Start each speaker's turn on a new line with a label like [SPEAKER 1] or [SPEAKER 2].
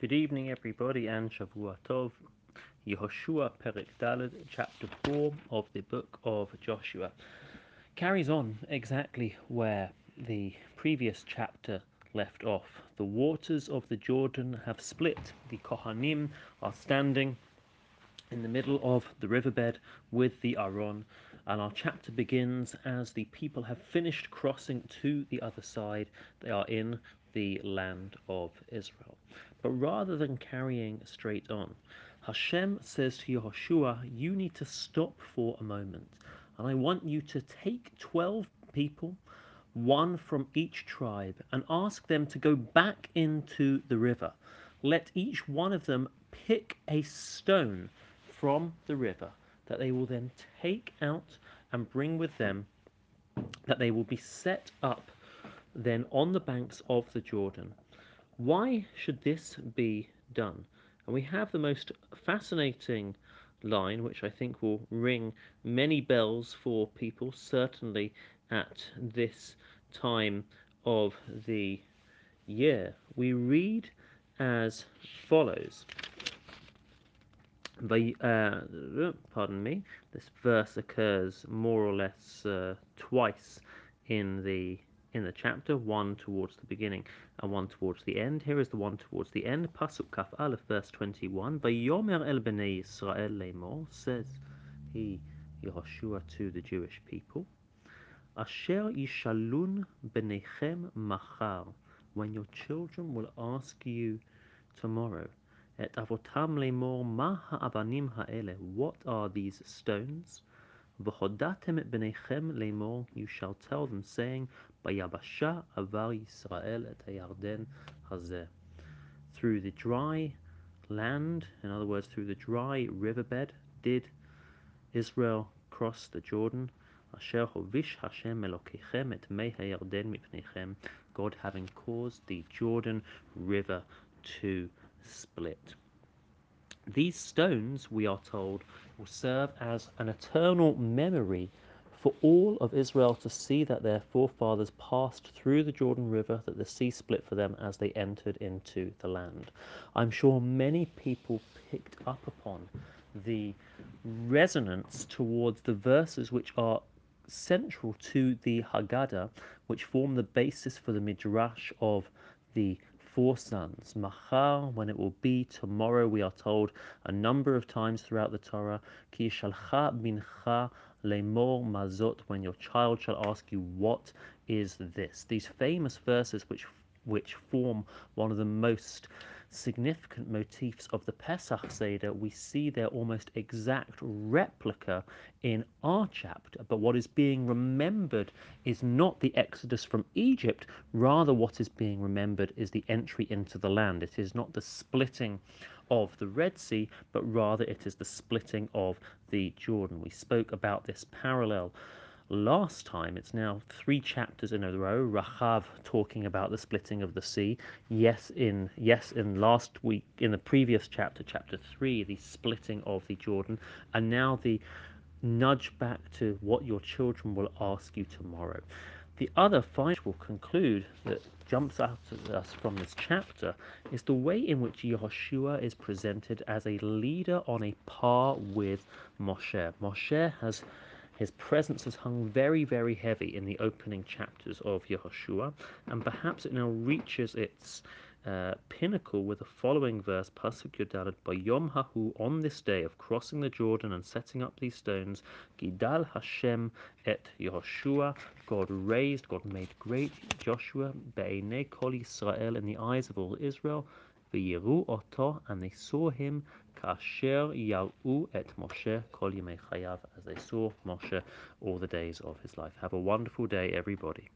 [SPEAKER 1] Good evening, everybody, and Shavua Tov. Yehoshua Perek Daled, chapter 4 of the book of Joshua, carries on exactly where the previous chapter left off. The waters of the Jordan have split. The Kohanim are standing in the middle of the riverbed with the Aron, and our chapter begins as the people have finished crossing to the other side. They are in the land of Israel. But rather than carrying straight on, Hashem says to Yehoshua, You need to stop for a moment, and I want you to take 12 people, one from each tribe, and ask them to go back into the river. Let each one of them pick a stone from the river that they will then take out and bring with them, that they will be set up then on the banks of the Jordan. Why should this be done? And we have the most fascinating line, which I think will ring many bells for people, certainly at this time of the year. We read as follows. By, uh, pardon me, this verse occurs more or less uh, twice in the in the chapter, one towards the beginning and one towards the end. Here is the one towards the end, Pasuk Kaf Aleph, verse 21. Yomer el bnei Yisrael lemor, says he, Yehoshua, to the Jewish people, Asher yishalun b'nechem machar, when your children will ask you tomorrow, et avotam lemor ma ha'avanim ha'ele, what are these stones? V'hodatem et you shall tell them, saying, Bayabasha avar Yisrael et Yarden hazeh. Through the dry land, in other words, through the dry riverbed, did Israel cross the Jordan. Asher hovish Hashem elokechem et mei. God having caused the Jordan River to split. These stones, we are told, will serve as an eternal memory for all of Israel to see that their forefathers passed through the Jordan River, that the sea split for them as they entered into the land. I'm sure many people picked up upon the resonance towards the verses which are central to the Haggadah, which form the basis for the Midrash of the four sons. Machar, when it will be, tomorrow, we are told a number of times throughout the Torah, Ki shalcha mincha lemor mazot, when your child shall ask you, what is this? These famous verses which which form one of the most significant motifs of the Pesach Seder, we see their almost exact replica in our chapter. But what is being remembered is not the exodus from Egypt, rather, what is being remembered is the entry into the land. It is not the splitting of the Red Sea, but rather it is the splitting of the Jordan. We spoke about this parallel last time. It's now three chapters in a row. Rachav talking about the splitting of the sea. Yes, in yes in last week in the previous chapter, chapter three, the splitting of the Jordan, and now the nudge back to what your children will ask you tomorrow. The other find will conclude that jumps out at us from this chapter is the way in which Yehoshua is presented as a leader on a par with Moshe. Moshe has his presence has hung very, very heavy in the opening chapters of Yehoshua, and perhaps it now reaches its uh, pinnacle with the following verse, Pasuk Yodalet, by Yom Hahu, on this day of crossing the Jordan and setting up these stones, Gidal Hashem et Yehoshua, God raised, God made great Joshua, Be'enei Kol Yisrael, in the eyes of all Israel, V'yiru oto, and they saw him, Kasher Ya'u et Moshe Kol Yemei Chayav, as they saw Moshe all the days of his life. Have a wonderful day, everybody.